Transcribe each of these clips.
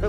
Big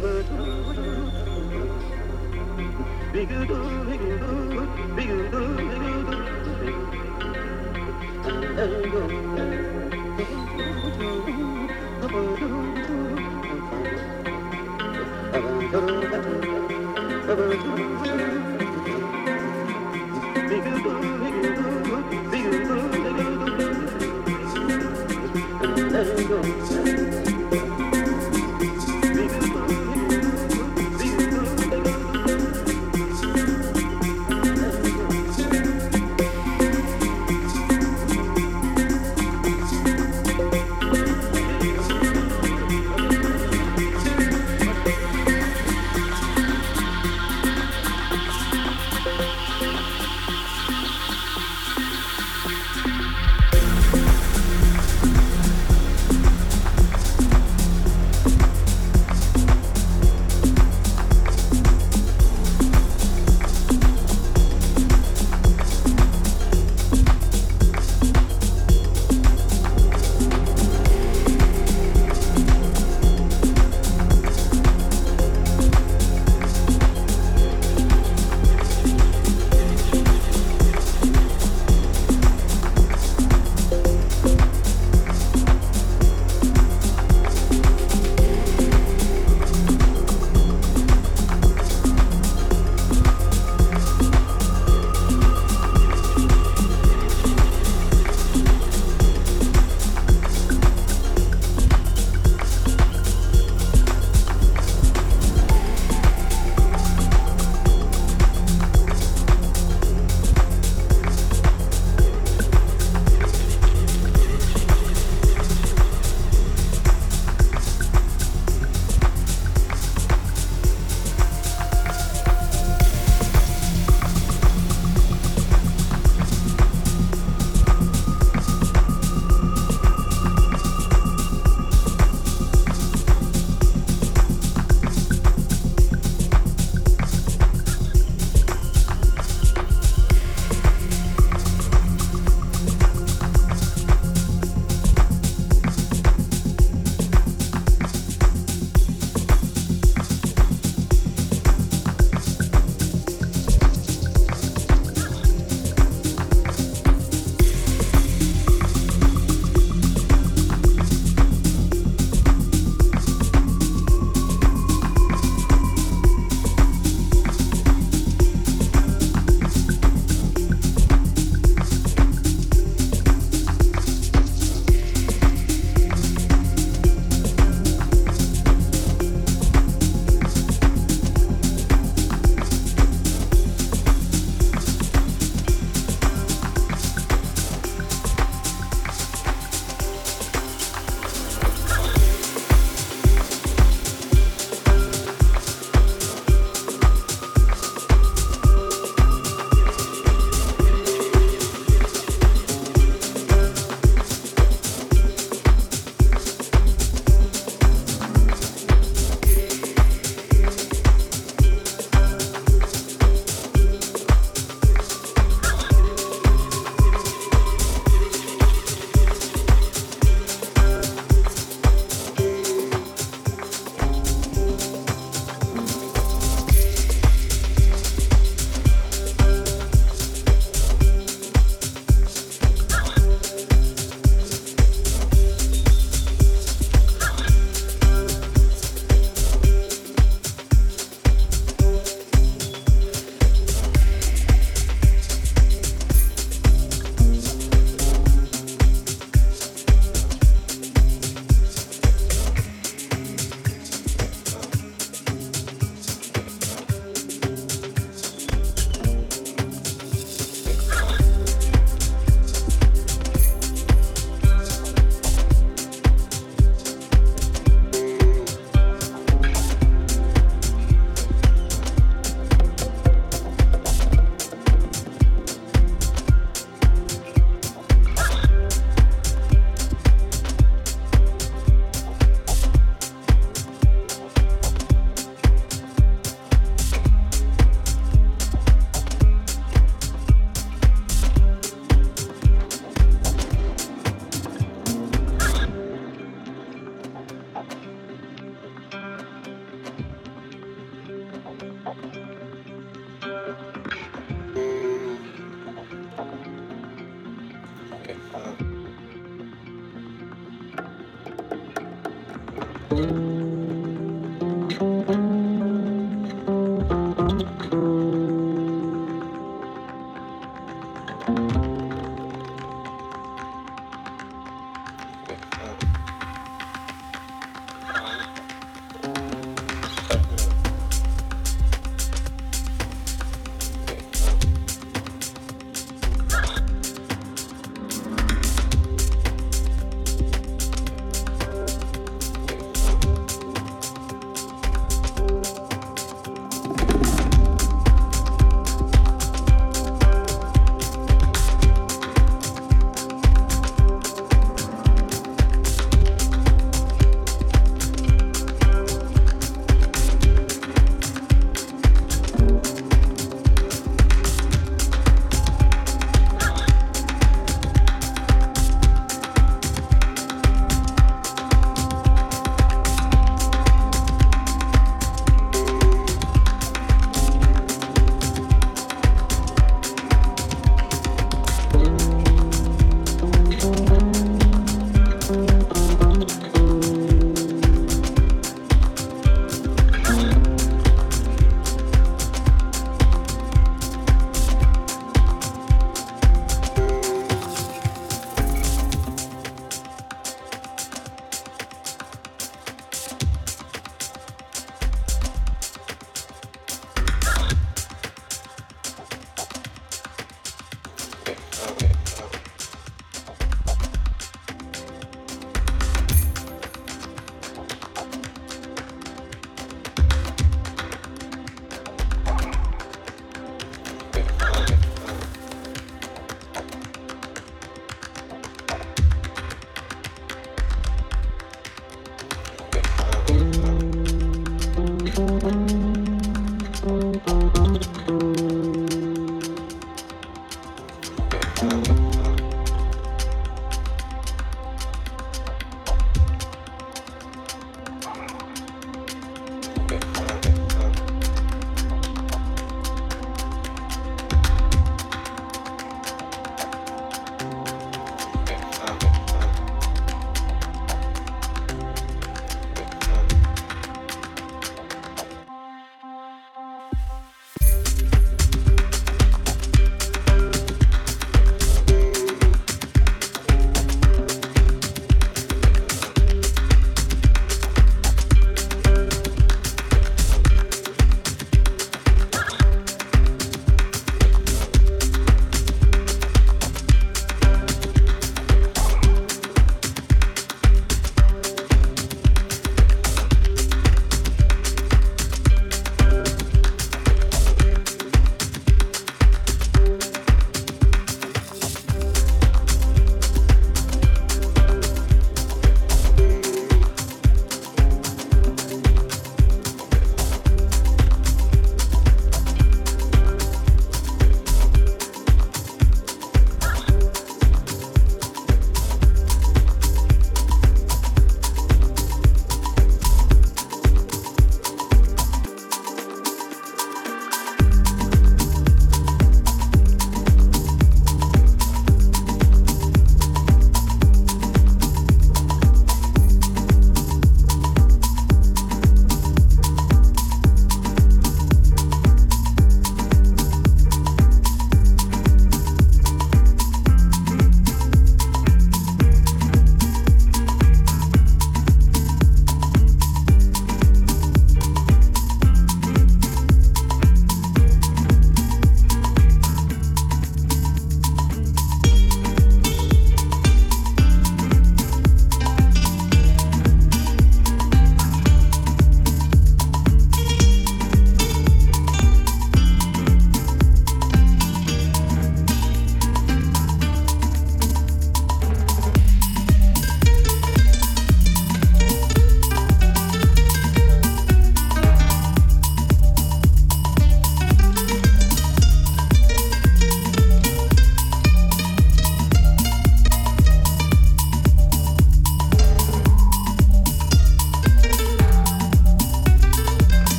Thank you.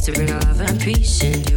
to her love, I'm preaching.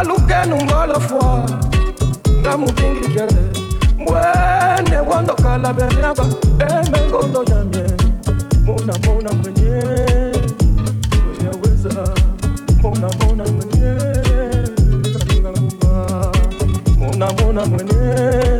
alukenu fois ngamubingi jere mwene wondokala beriaba emengondo yamye mona mona mwenye weyaweza mona mona mwenye mona mona mwenye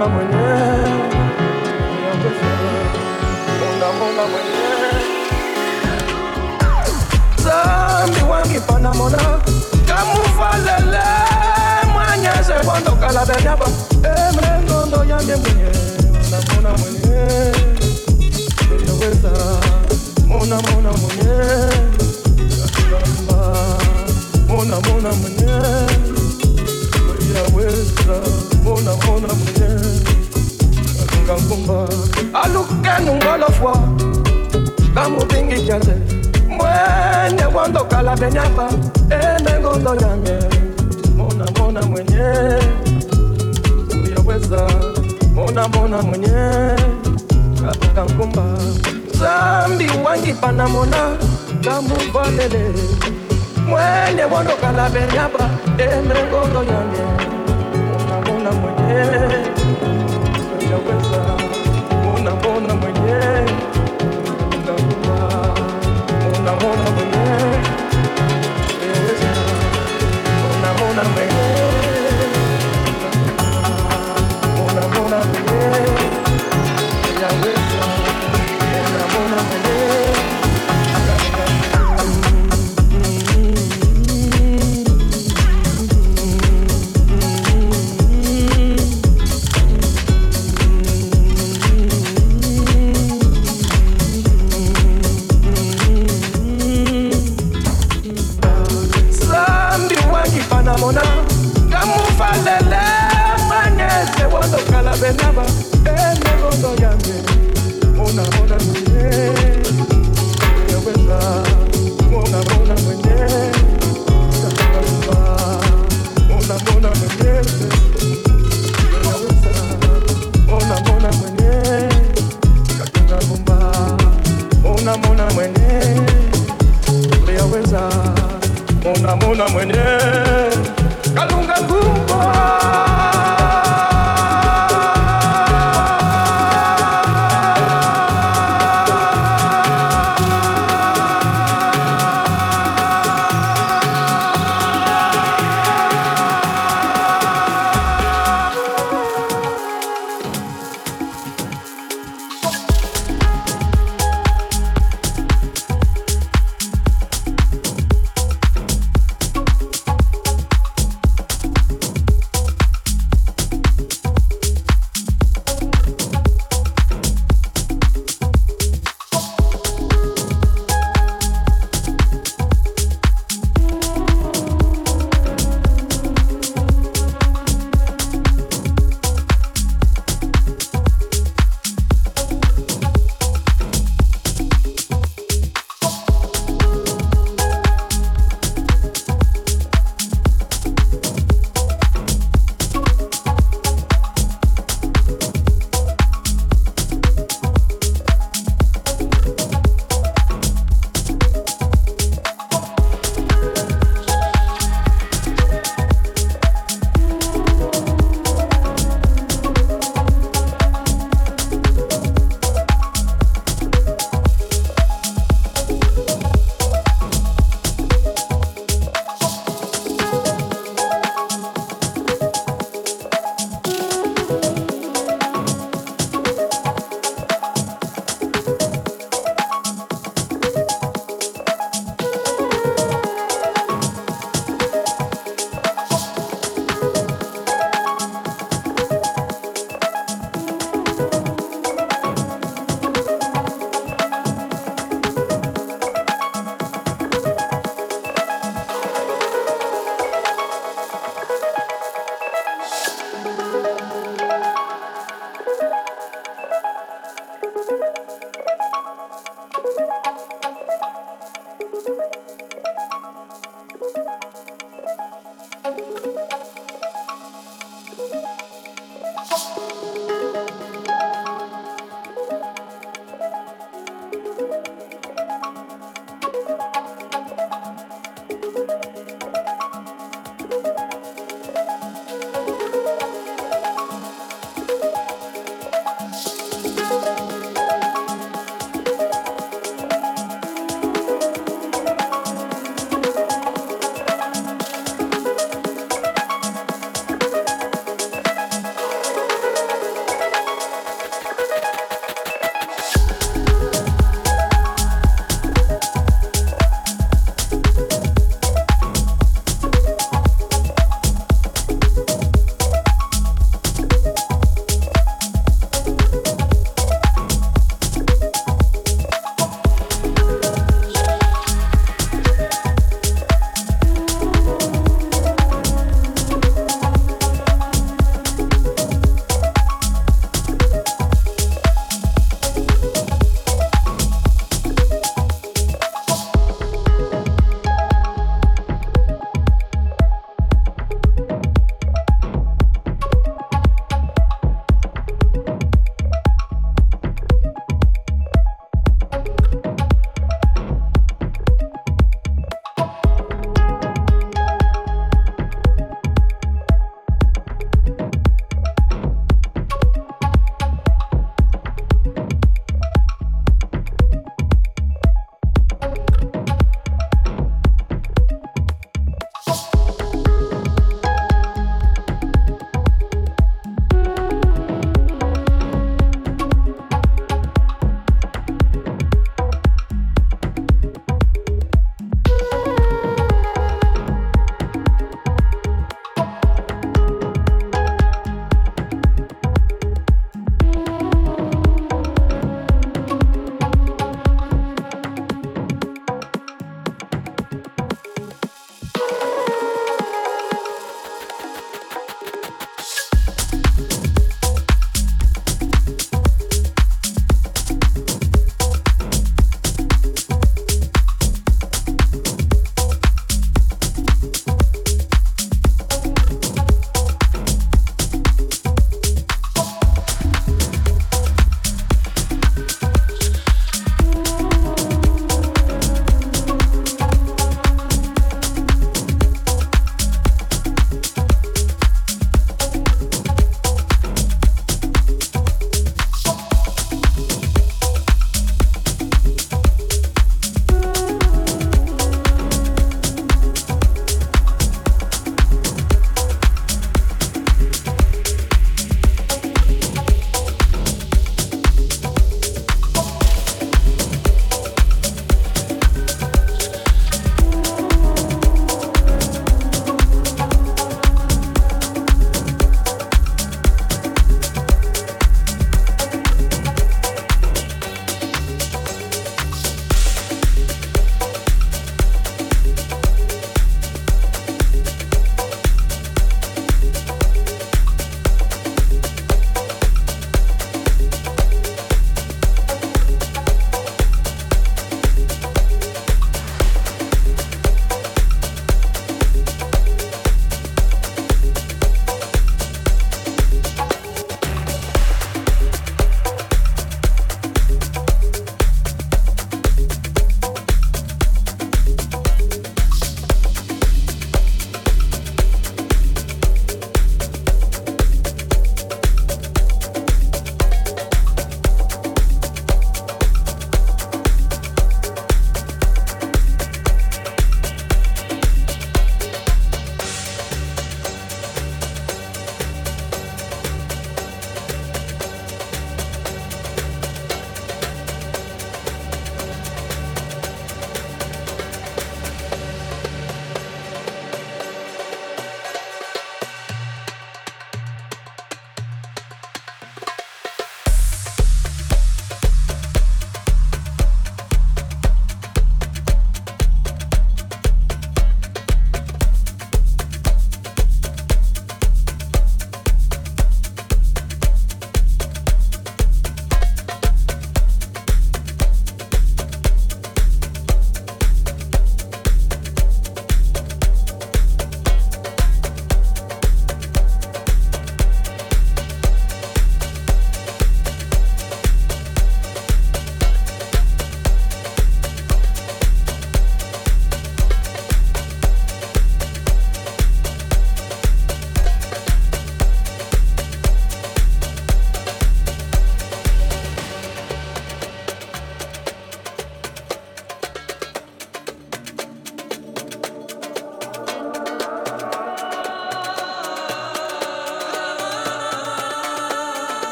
mona mona mwenye yaweza mona mona mwenye zambi wangipana mona. Kamufalele mwanyeze kwandokala benyaba emengondo yamye mwenye namona mwenye. Eyaweza mona mona mwenye kaamba mona mona mwenye eyaweza mona mona mwenye kakungankumba alukenungolofwa kamupingijaze mwenye wandokala benyapa emengondo yamye mona mona mwenye. Uyaweza mona mona mwenye. Kakankumba zambi wangipana mona kamuvalele mwenye wandokala benyapa emengondo yamye mona mona mwenye